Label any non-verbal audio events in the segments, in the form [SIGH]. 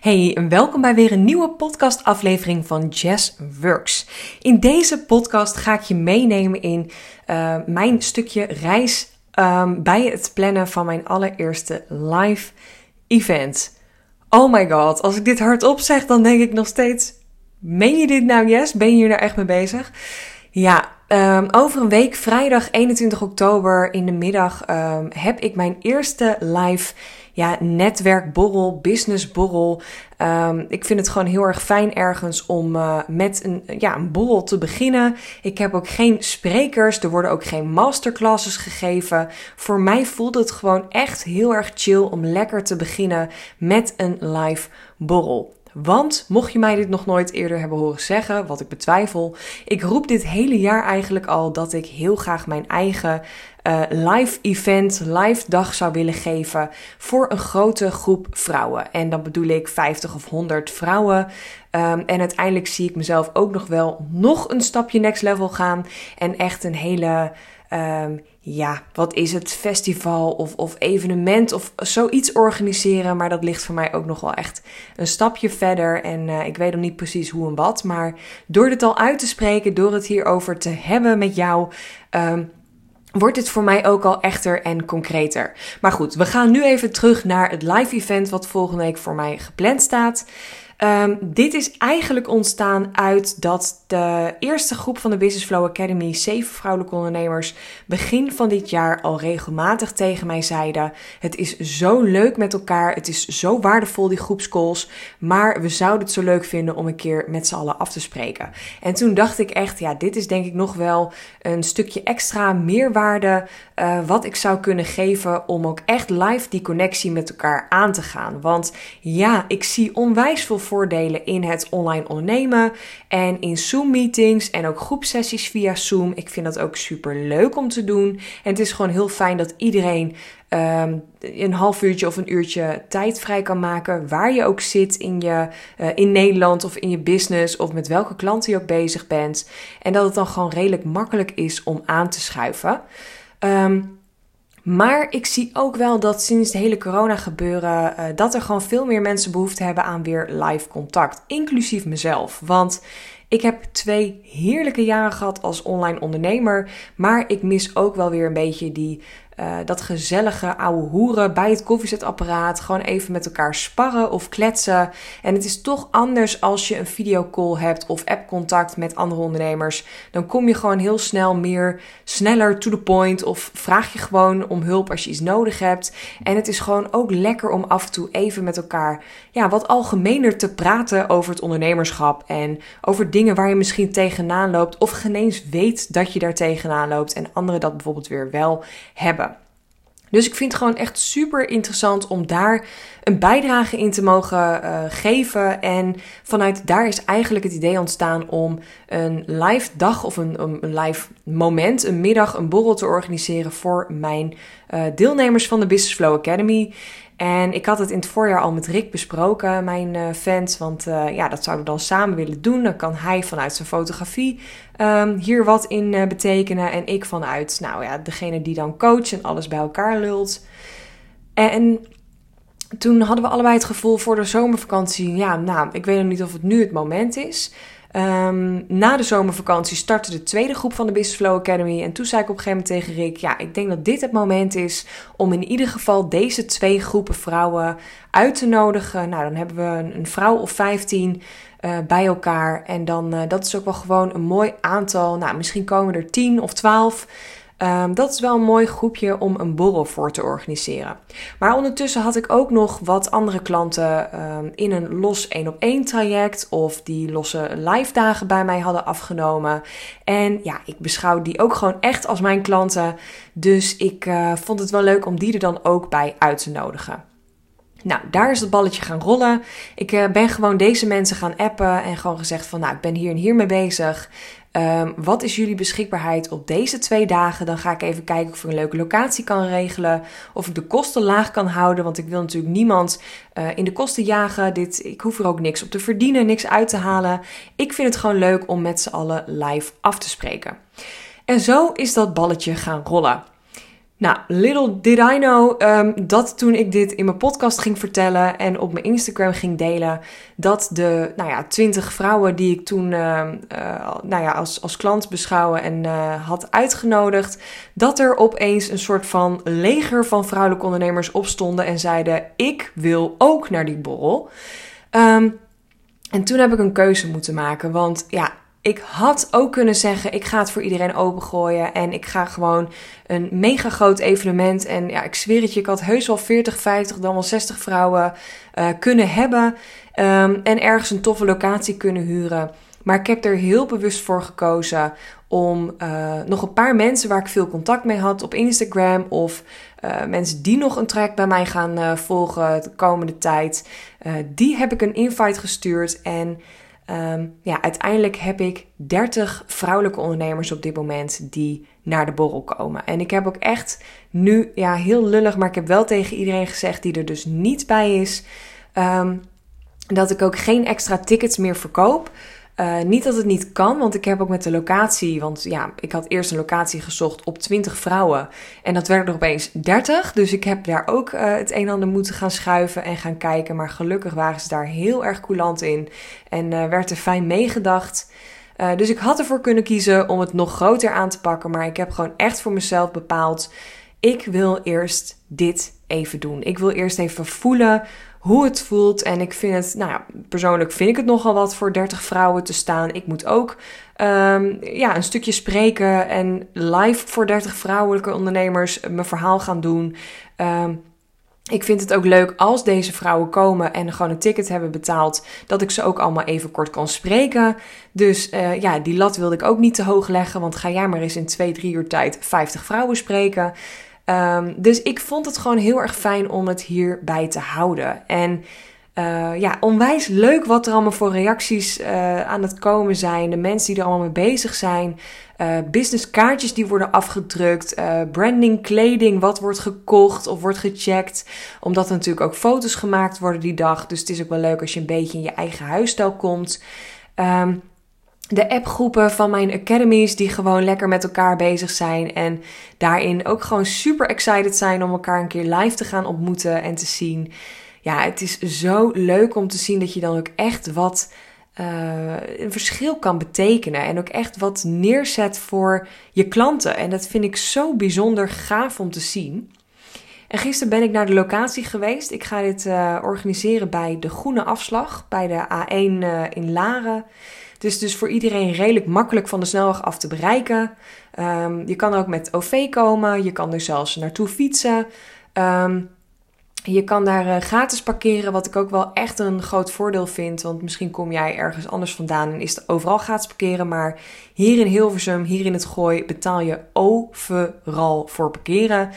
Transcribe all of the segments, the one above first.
Hey, en welkom bij weer een nieuwe podcastaflevering van Jazz Works. In deze podcast ga ik je meenemen in uh, mijn stukje reis um, bij het plannen van mijn allereerste live event. Oh my god, als ik dit hardop zeg, dan denk ik nog steeds: meen je dit nou, Yes? Ben je hier nou echt mee bezig? Ja, um, over een week, vrijdag 21 oktober in de middag, um, heb ik mijn eerste live ja, netwerkborrel, businessborrel. Um, ik vind het gewoon heel erg fijn ergens om uh, met een, ja, een borrel te beginnen. Ik heb ook geen sprekers, er worden ook geen masterclasses gegeven. Voor mij voelt het gewoon echt heel erg chill om lekker te beginnen met een live borrel. Want mocht je mij dit nog nooit eerder hebben horen zeggen, wat ik betwijfel, ik roep dit hele jaar eigenlijk al dat ik heel graag mijn eigen uh, live event, live dag zou willen geven voor een grote groep vrouwen. En dan bedoel ik 50 of 100 vrouwen. Um, en uiteindelijk zie ik mezelf ook nog wel nog een stapje next level gaan en echt een hele um, ja, wat is het, festival of, of evenement of zoiets organiseren. Maar dat ligt voor mij ook nog wel echt een stapje verder. En uh, ik weet nog niet precies hoe en wat. Maar door dit al uit te spreken, door het hierover te hebben met jou. Um, wordt dit voor mij ook al echter en concreter. Maar goed, we gaan nu even terug naar het live event wat volgende week voor mij gepland staat. Um, dit is eigenlijk ontstaan uit dat de eerste groep van de Business Flow Academy, zeven vrouwelijke ondernemers, begin van dit jaar al regelmatig tegen mij zeiden: Het is zo leuk met elkaar, het is zo waardevol die groepscalls, maar we zouden het zo leuk vinden om een keer met z'n allen af te spreken. En toen dacht ik echt: Ja, dit is denk ik nog wel een stukje extra meerwaarde uh, wat ik zou kunnen geven om ook echt live die connectie met elkaar aan te gaan. Want ja, ik zie onwijs veel voordelen in het online ondernemen en in Zoom-meetings en ook groepsessies via Zoom. Ik vind dat ook super leuk om te doen. En het is gewoon heel fijn dat iedereen um, een half uurtje of een uurtje tijd vrij kan maken. Waar je ook zit in, je, uh, in Nederland of in je business of met welke klant je ook bezig bent. En dat het dan gewoon redelijk makkelijk is om aan te schuiven. Um, maar ik zie ook wel dat sinds de hele corona gebeuren, uh, dat er gewoon veel meer mensen behoefte hebben aan weer live contact. Inclusief mezelf. Want ik heb twee heerlijke jaren gehad als online ondernemer. Maar ik mis ook wel weer een beetje die uh, dat gezellige ouwe hoeren bij het koffiezetapparaat. Gewoon even met elkaar sparren of kletsen. En het is toch anders als je een videocall hebt of appcontact met andere ondernemers. Dan kom je gewoon heel snel meer sneller to the point. Of vraag je gewoon om hulp als je iets nodig hebt. En het is gewoon ook lekker om af en toe even met elkaar ja, wat algemener te praten over het ondernemerschap. En over dingen waar je misschien tegenaan loopt. Of geen eens weet dat je daar tegenaan loopt. En anderen dat bijvoorbeeld weer wel hebben. Dus ik vind het gewoon echt super interessant om daar een bijdrage in te mogen uh, geven. En vanuit daar is eigenlijk het idee ontstaan om een live dag of een, een live moment, een middag, een borrel te organiseren voor mijn uh, deelnemers van de Business Flow Academy. En ik had het in het voorjaar al met Rick besproken, mijn uh, fans. Want uh, ja, dat zouden we dan samen willen doen. Dan kan hij vanuit zijn fotografie um, hier wat in uh, betekenen. En ik vanuit, nou ja, degene die dan coach en alles bij elkaar lult. En toen hadden we allebei het gevoel voor de zomervakantie. Ja, nou, ik weet nog niet of het nu het moment is. Um, na de zomervakantie startte de tweede groep van de Business Flow Academy. En toen zei ik op een gegeven moment tegen Rick: Ja, ik denk dat dit het moment is om in ieder geval deze twee groepen vrouwen uit te nodigen. Nou, dan hebben we een, vrouw of 15 uh, bij elkaar. En dan, uh, dat is ook wel gewoon een mooi aantal. Nou, misschien komen er 10 of 12. Um, dat is wel een mooi groepje om een borrel voor te organiseren. Maar ondertussen had ik ook nog wat andere klanten um, in een los één op één traject of die losse live dagen bij mij hadden afgenomen. En ja, ik beschouw die ook gewoon echt als mijn klanten. Dus ik uh, vond het wel leuk om die er dan ook bij uit te nodigen. Nou, daar is het balletje gaan rollen. Ik uh, ben gewoon deze mensen gaan appen en gewoon gezegd van, nou, ik ben hier en hier mee bezig. Um, wat is jullie beschikbaarheid op deze twee dagen? Dan ga ik even kijken of ik een leuke locatie kan regelen. Of ik de kosten laag kan houden. Want ik wil natuurlijk niemand uh, in de kosten jagen. Dit, ik hoef er ook niks op te verdienen, niks uit te halen. Ik vind het gewoon leuk om met z'n allen live af te spreken. En zo is dat balletje gaan rollen. Nou, little did I know um, dat toen ik dit in mijn podcast ging vertellen en op mijn Instagram ging delen, dat de nou ja, 20 vrouwen die ik toen uh, uh, nou ja, als, als klant beschouwen en uh, had uitgenodigd, dat er opeens een soort van leger van vrouwelijke ondernemers opstonden en zeiden: Ik wil ook naar die borrel. Um, en toen heb ik een keuze moeten maken, want ja, ik had ook kunnen zeggen: ik ga het voor iedereen opengooien. En ik ga gewoon een mega groot evenement. En ja, ik zweer het je, ik had heus wel 40, 50, dan wel 60 vrouwen uh, kunnen hebben. Um, en ergens een toffe locatie kunnen huren. Maar ik heb er heel bewust voor gekozen om uh, nog een paar mensen waar ik veel contact mee had op Instagram. Of uh, mensen die nog een track bij mij gaan volgen de komende tijd. die heb ik een invite gestuurd. En Um, ja, uiteindelijk heb ik 30 vrouwelijke ondernemers op dit moment die naar de borrel komen. En ik heb ook echt nu, ja, heel lullig, maar ik heb wel tegen iedereen gezegd die er dus niet bij is, um, dat ik ook geen extra tickets meer verkoop. Uh, niet dat het niet kan, want ik heb ook met de locatie, want ja, ik had eerst een locatie gezocht op 20 vrouwen en dat werden er opeens 30. Dus ik heb daar ook uh, het een en ander moeten gaan schuiven en gaan kijken. Maar gelukkig waren ze daar heel erg coulant in en uh, werd er fijn meegedacht. dus ik had ervoor kunnen kiezen om het nog groter aan te pakken, maar ik heb gewoon echt voor mezelf bepaald: ik wil eerst dit even doen. Ik wil eerst even voelen hoe het voelt. En ik vind het, nou ja, persoonlijk vind ik het nogal wat voor 30 vrouwen te staan. Ik moet ook um, ja, een stukje spreken en live voor 30 vrouwelijke ondernemers mijn verhaal gaan doen. Um, ik vind het ook leuk als deze vrouwen komen en gewoon een ticket hebben betaald, dat ik ze ook allemaal even kort kan spreken. Dus uh, ja, die lat wilde ik ook niet te hoog leggen, want ga jij maar eens in twee, drie uur tijd 50 vrouwen spreken. Um, dus ik vond het gewoon heel erg fijn om het hierbij te houden. En uh, ja, onwijs leuk wat er allemaal voor reacties uh, aan het komen zijn. De mensen die er allemaal mee bezig zijn. Uh, businesskaartjes die worden afgedrukt. branding, kleding, wat wordt gekocht of wordt gecheckt. Omdat er natuurlijk ook foto's gemaakt worden die dag. Dus het is ook wel leuk als je een beetje in je eigen huisstijl komt. Um, de appgroepen van mijn academies die gewoon lekker met elkaar bezig zijn en daarin ook gewoon super excited zijn om elkaar een keer live te gaan ontmoeten en te zien. Ja, het is zo leuk om te zien dat je dan ook echt wat uh, een verschil kan betekenen en ook echt wat neerzet voor je klanten. En dat vind ik zo bijzonder gaaf om te zien. En gisteren ben ik naar de locatie geweest. Ik ga dit uh, organiseren bij de Groene Afslag, bij de A1 uh, in Laren. Het is dus voor iedereen redelijk makkelijk van de snelweg af te bereiken. Um, je kan ook met OV komen. Je kan er zelfs naartoe fietsen. Um, je kan daar uh, gratis parkeren, wat ik ook wel echt een groot voordeel vind. Want misschien kom jij ergens anders vandaan en is het overal gratis parkeren. Maar hier in Hilversum, hier in het Gooi, betaal je overal voor parkeren.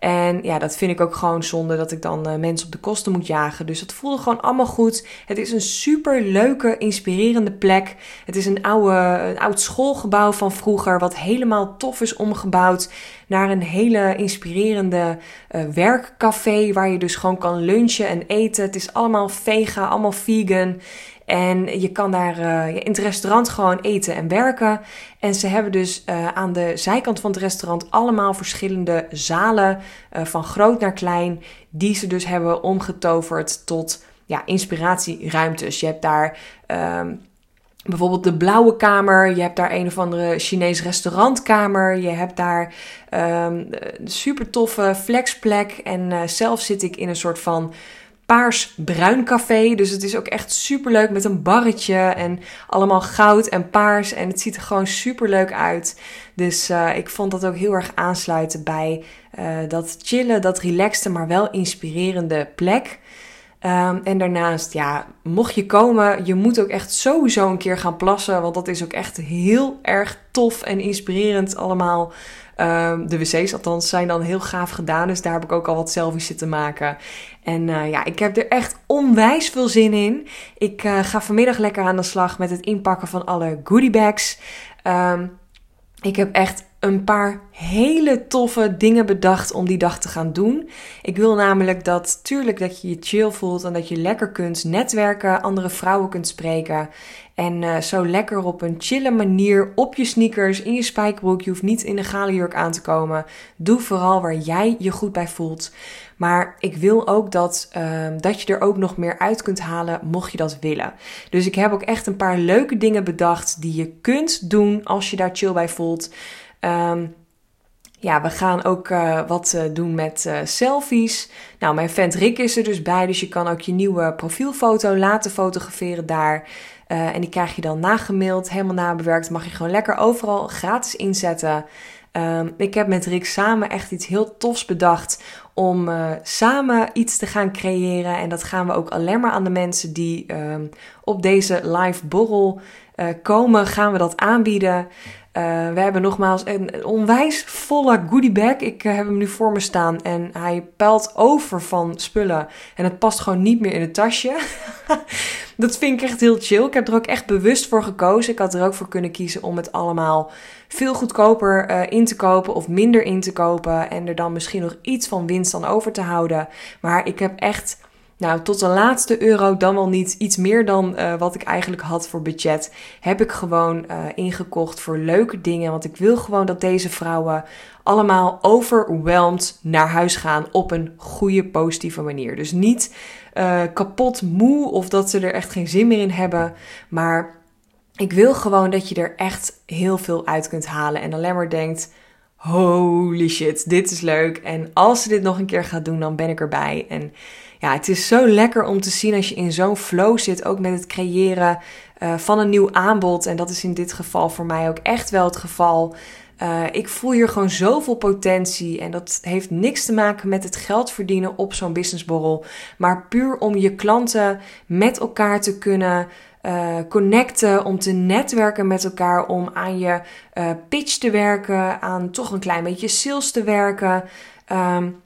En ja, dat vind ik ook gewoon zonde dat ik dan uh, mensen op de kosten moet jagen. Dus het voelde gewoon allemaal goed. Het is een super leuke, inspirerende plek. Het is een, oude, een oud schoolgebouw van vroeger, wat helemaal tof is omgebouwd naar een hele inspirerende uh, werkcafé waar je dus gewoon kan lunchen en eten. Het is allemaal vega, allemaal vegan. En je kan daar uh, in het restaurant gewoon eten en werken. En ze hebben dus uh, aan de zijkant van het restaurant allemaal verschillende zalen, uh, van groot naar klein, die ze dus hebben omgetoverd tot ja, inspiratieruimtes. Je hebt daar. Um, Bijvoorbeeld de Blauwe Kamer. Je hebt daar een of andere Chinees restaurantkamer. Je hebt daar um, super toffe flexplek. En zelf zit ik in een soort van paars-bruin café. Dus het is ook echt super leuk met een barretje en allemaal goud en paars. En het ziet er gewoon super leuk uit. Dus uh, ik vond dat ook heel erg aansluiten bij uh, dat chillen, dat relaxte, maar wel inspirerende plek. Um, en daarnaast, ja, mocht je komen, je moet ook echt sowieso een keer gaan plassen. Want dat is ook echt heel erg tof en inspirerend allemaal. Um, de wc's althans zijn dan heel gaaf gedaan. Dus daar heb ik ook al wat selfies zitten maken. En uh, ja, ik heb er echt onwijs veel zin in. Ik uh, ga vanmiddag lekker aan de slag met het inpakken van alle goodiebags. Um, ik heb echt een paar hele toffe dingen bedacht om die dag te gaan doen. Ik wil namelijk dat, tuurlijk, dat je je chill voelt en dat je lekker kunt netwerken, andere vrouwen kunt spreken. En uh, zo lekker op een chille manier op je sneakers, in je spijkerbroek. Je hoeft niet in een gale jurk aan te komen. Doe vooral waar jij je goed bij voelt. Maar ik wil ook dat, uh, dat je er ook nog meer uit kunt halen, mocht je dat willen. Dus ik heb ook echt een paar leuke dingen bedacht die je kunt doen als je daar chill bij voelt. Um, ja, we gaan ook uh, wat uh, doen met uh, selfies. Nou, mijn vent Rick is er dus bij, dus je kan ook je nieuwe profielfoto laten fotograferen daar. en die krijg je dan nagemaild, helemaal nabewerkt. Mag je gewoon lekker overal gratis inzetten. Um, ik heb met Rick samen echt iets heel tofs bedacht om samen iets te gaan creëren. En dat gaan we ook alleen maar aan de mensen die um, op deze live borrel komen, gaan we dat aanbieden. Uh, we hebben nogmaals een onwijs volle goodiebag. Ik uh, heb hem nu voor me staan en hij pelt over van spullen. En het past gewoon niet meer in het tasje. [LAUGHS] dat vind ik echt heel chill. Ik heb er ook echt bewust voor gekozen. Ik had er ook voor kunnen kiezen om het allemaal veel goedkoper uh, in te kopen of minder in te kopen. En er dan misschien nog iets van winst aan over te houden. Maar ik heb echt nou, tot de laatste euro, dan wel niet iets meer dan uh, wat ik eigenlijk had voor budget, heb ik gewoon uh, ingekocht voor leuke dingen. Want ik wil gewoon dat deze vrouwen allemaal overwhelmed naar huis gaan op een goede, positieve manier. Dus niet uh, kapot moe of dat ze er echt geen zin meer in hebben, maar ik wil gewoon dat je er echt heel veel uit kunt halen en alleen maar denkt holy shit, dit is leuk. En als ze dit nog een keer gaat doen, dan ben ik erbij. En ja, het is zo lekker om te zien als je in zo'n flow zit, ook met het creëren uh, van een nieuw aanbod. En dat is in dit geval voor mij ook echt wel het geval. Uh, ik voel hier gewoon zoveel potentie. En dat heeft niks te maken met het geld verdienen op zo'n businessborrel. Maar puur om je klanten met elkaar te kunnen uh, connecten, om te netwerken met elkaar, om aan je pitch te werken, aan toch een klein beetje sales te werken. Um,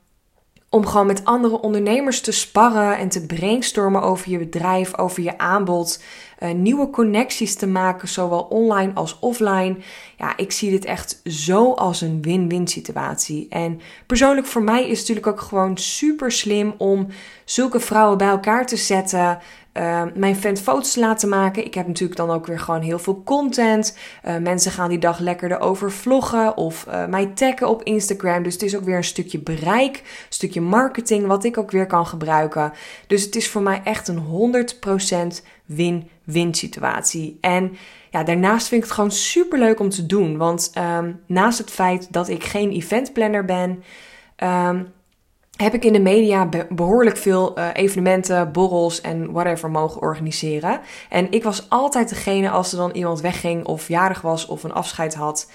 om gewoon met andere ondernemers te sparren en te brainstormen over je bedrijf, over je aanbod, uh, nieuwe connecties te maken, zowel online als offline. Ja, ik zie dit echt zo als een win-win situatie. En persoonlijk voor mij is het natuurlijk ook gewoon super slim om zulke vrouwen bij elkaar te zetten. Uh, mijn vent foto's laten maken. Ik heb natuurlijk dan ook weer gewoon heel veel content. Uh, mensen gaan die dag lekker erover vloggen of uh, mij taggen op Instagram. Dus het is ook weer een stukje bereik, een stukje marketing wat ik ook weer kan gebruiken. Dus het is voor mij echt een 100% win-win situatie. En ja, daarnaast vind ik het gewoon super leuk om te doen. Want um, naast het feit dat ik geen eventplanner ben. Um, heb ik in de media behoorlijk veel uh, evenementen, borrels en whatever mogen organiseren. En ik was altijd degene als er dan iemand wegging of jarig was of een afscheid had.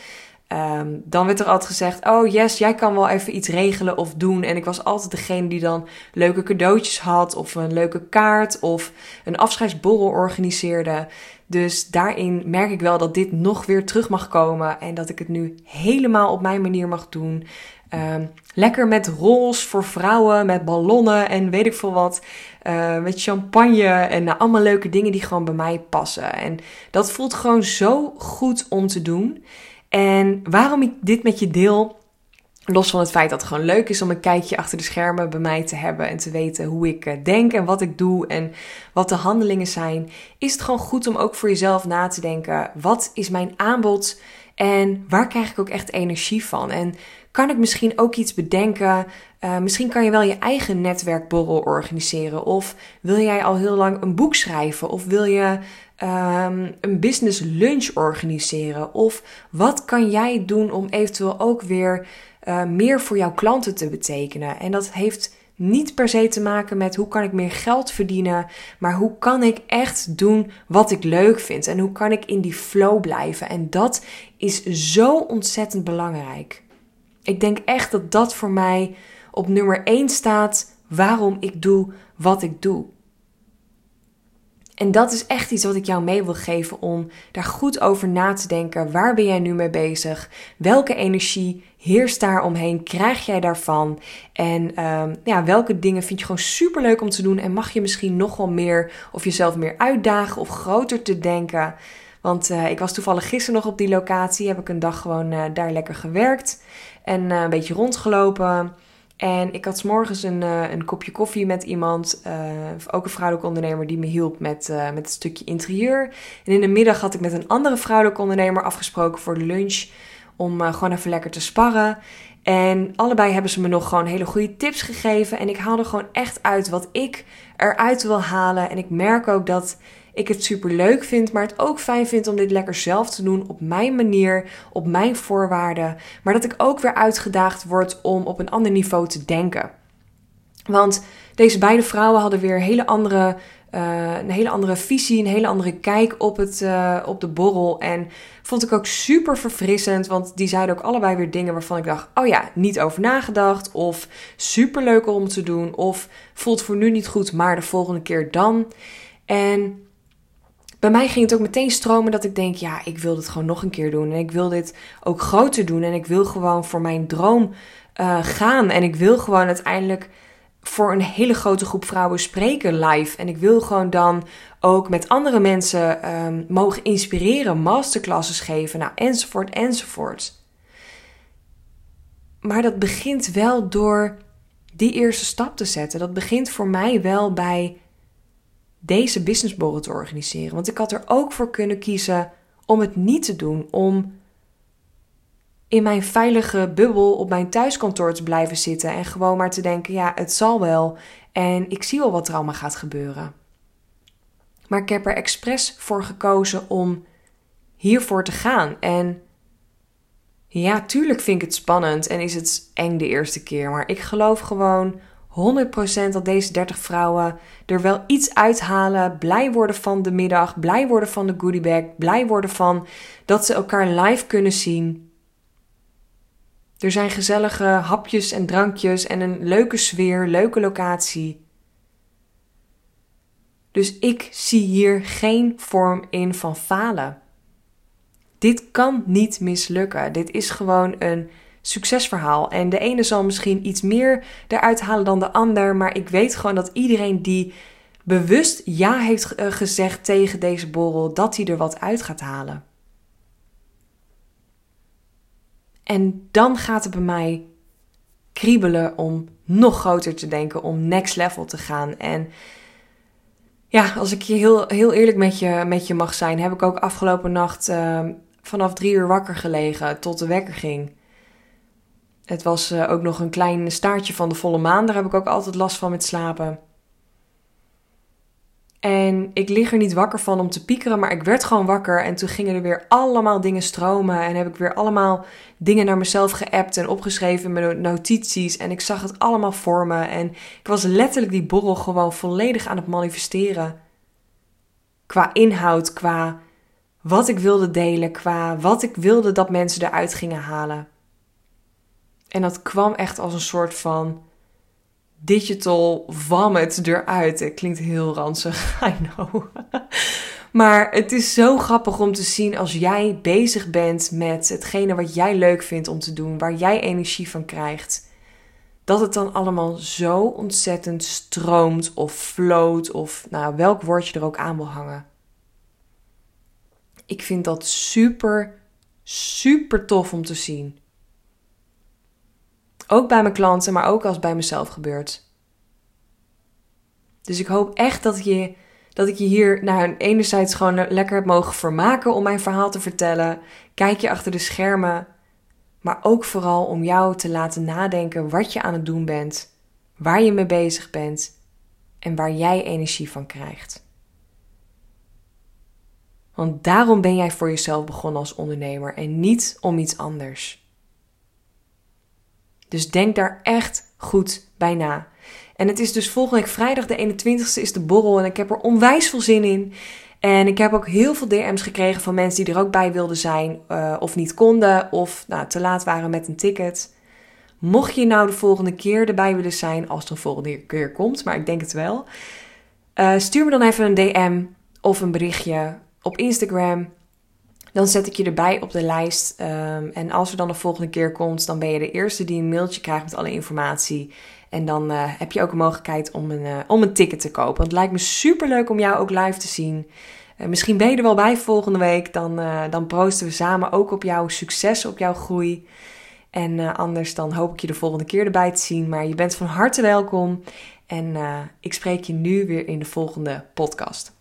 Um, dan werd er altijd gezegd: Oh yes, jij kan wel even iets regelen of doen. En ik was altijd degene die dan leuke cadeautjes had, of een leuke kaart, of een afscheidsborrel organiseerde. Dus daarin merk ik wel dat dit nog weer terug mag komen en dat ik het nu helemaal op mijn manier mag doen. Um, lekker met roze voor vrouwen, met ballonnen en weet ik veel wat. Uh, met champagne en nou, allemaal leuke dingen die gewoon bij mij passen. En dat voelt gewoon zo goed om te doen. En waarom ik dit met je deel, los van het feit dat het gewoon leuk is om een kijkje achter de schermen bij mij te hebben en te weten hoe ik eh, denk en wat ik doe en wat de handelingen zijn, is het gewoon goed om ook voor jezelf na te denken: wat is mijn aanbod en waar krijg ik ook echt energie van? En kan ik misschien ook iets bedenken? Uh, misschien kan je wel je eigen netwerkborrel organiseren. Of wil jij al heel lang een boek schrijven? Of wil je um, een business lunch organiseren? Of wat kan jij doen om eventueel ook weer uh, meer voor jouw klanten te betekenen? En dat heeft niet per se te maken met hoe kan ik meer geld verdienen, maar hoe kan ik echt doen wat ik leuk vind en hoe kan ik in die flow blijven. En dat is zo ontzettend belangrijk. Ik denk echt dat dat voor mij op nummer 1 staat waarom ik doe wat ik doe. En dat is echt iets wat ik jou mee wil geven om daar goed over na te denken. Waar ben jij nu mee bezig? Welke energie heerst daar omheen? Krijg jij daarvan? En um, ja, welke dingen vind je gewoon super leuk om te doen? En mag je misschien nog wel meer of jezelf meer uitdagen of groter te denken? Want uh, ik was toevallig gisteren nog op die locatie. Heb ik een dag gewoon uh, daar lekker gewerkt. En uh, een beetje rondgelopen. En ik had s morgens een, een kopje koffie met iemand. ook een vrouwelijke ondernemer die me hielp met, met het stukje interieur. En in de middag had ik met een andere vrouwelijke ondernemer afgesproken voor de lunch. Om gewoon even lekker te sparren. En allebei hebben ze me nog gewoon hele goede tips gegeven. En ik haal er gewoon echt uit wat ik eruit wil halen. En ik merk ook dat ik het super leuk vind, maar het ook fijn vind om dit lekker zelf te doen op mijn manier, op mijn voorwaarden. Maar dat ik ook weer uitgedaagd word om op een ander niveau te denken. Want deze beide vrouwen hadden weer hele andere, uh, een hele andere visie, een hele andere kijk op, het, uh, op de borrel. En vond ik ook super verfrissend, want die zeiden ook allebei weer dingen waarvan ik dacht: oh ja, niet over nagedacht. Of super leuk om te doen. Of voelt voor nu niet goed, maar de volgende keer dan. En bij mij ging het ook meteen stromen dat ik denk: ja, ik wil dit gewoon nog een keer doen. En ik wil dit ook groter doen. En ik wil gewoon voor mijn droom uh, gaan. En ik wil gewoon uiteindelijk voor een hele grote groep vrouwen spreken live. En ik wil gewoon dan ook met andere mensen um, mogen inspireren, masterclasses geven, nou, enzovoort, enzovoort. Maar dat begint wel door die eerste stap te zetten. Dat begint voor mij wel bij deze businessborrel te organiseren. Want ik had er ook voor kunnen kiezen om het niet te doen, om in mijn veilige bubbel op mijn thuiskantoor te blijven zitten en gewoon maar te denken: ja, het zal wel en ik zie wel wat er allemaal gaat gebeuren. Maar ik heb er expres voor gekozen om hiervoor te gaan. En ja, tuurlijk vind ik het spannend en is het eng de eerste keer, maar ik geloof gewoon 100% dat deze 30 vrouwen er wel iets uithalen, blij worden van de middag, blij worden van de goodiebag, blij worden van dat ze elkaar live kunnen zien er zijn gezellige hapjes en drankjes en een leuke sfeer, leuke locatie. Dus ik zie hier geen vorm in van falen. Dit kan niet mislukken. Dit is gewoon een succesverhaal. En de ene zal misschien iets meer eruit halen dan de ander. Maar ik weet gewoon dat iedereen die bewust ja heeft eh, gezegd tegen deze borrel, dat hij er wat uit gaat halen. En dan gaat het bij mij kriebelen om nog groter te denken, om next level te gaan. En ja, als ik je heel, heel eerlijk met je, met je mag zijn, heb ik ook afgelopen nacht uh, vanaf drie uur wakker gelegen tot de wekker ging. Het was uh, ook nog een klein staartje van de volle maan, daar heb ik ook altijd last van met slapen. En ik lig er niet wakker van om te piekeren, maar ik werd gewoon wakker. En toen gingen er weer allemaal dingen stromen. En heb ik weer allemaal dingen naar mezelf geappt en opgeschreven in mijn notities. En ik zag het allemaal voor me. En ik was letterlijk die borrel gewoon volledig aan het manifesteren. Qua inhoud, qua wat ik wilde delen, qua wat ik wilde dat mensen eruit gingen halen. En dat kwam echt als een soort van digital vomit eruit. Het klinkt heel ranzig, [LAUGHS] I know. maar het is zo grappig om te zien als jij bezig bent met hetgene wat jij leuk vindt om te doen, waar jij energie van krijgt. Dat het dan allemaal zo ontzettend stroomt of floot of nou, welk woord je er ook aan wil hangen. Ik vind dat super, super tof om te zien. Ook bij mijn klanten, maar ook als bij mezelf gebeurt. Dus ik hoop echt dat, je, dat ik je hier nou, enerzijds gewoon lekker heb mogen vermaken om mijn verhaal te vertellen. Kijk je achter de schermen. Maar ook vooral om jou te laten nadenken wat je aan het doen bent. Waar je mee bezig bent. En waar jij energie van krijgt. Want daarom ben jij voor jezelf begonnen als ondernemer en niet om iets anders. Dus denk daar echt goed bij na. En het is dus volgende week vrijdag de 21ste is de borrel en ik heb er onwijs veel zin in. En ik heb ook heel veel DM's gekregen van mensen die er ook bij wilden zijn uh, of niet konden of nou, te laat waren met een ticket. Mocht je nou de volgende keer erbij willen zijn, als een volgende keer komt, maar ik denk het wel. Uh, stuur me dan even een DM of een berichtje op Instagram. Dan zet ik je erbij op de lijst. Ehm, en als er dan de volgende keer komt, dan ben je de eerste die een mailtje krijgt met alle informatie. En dan eh, heb je ook de mogelijkheid om een, eh, om een ticket te kopen. Want het lijkt me super leuk om jou ook live te zien. Eh, misschien ben je er wel bij volgende week. Dan, dan proosten we samen ook op jouw succes, op jouw groei. En anders dan hoop ik je de volgende keer erbij te zien. Maar je bent van harte welkom. En ik spreek je nu weer in de volgende podcast.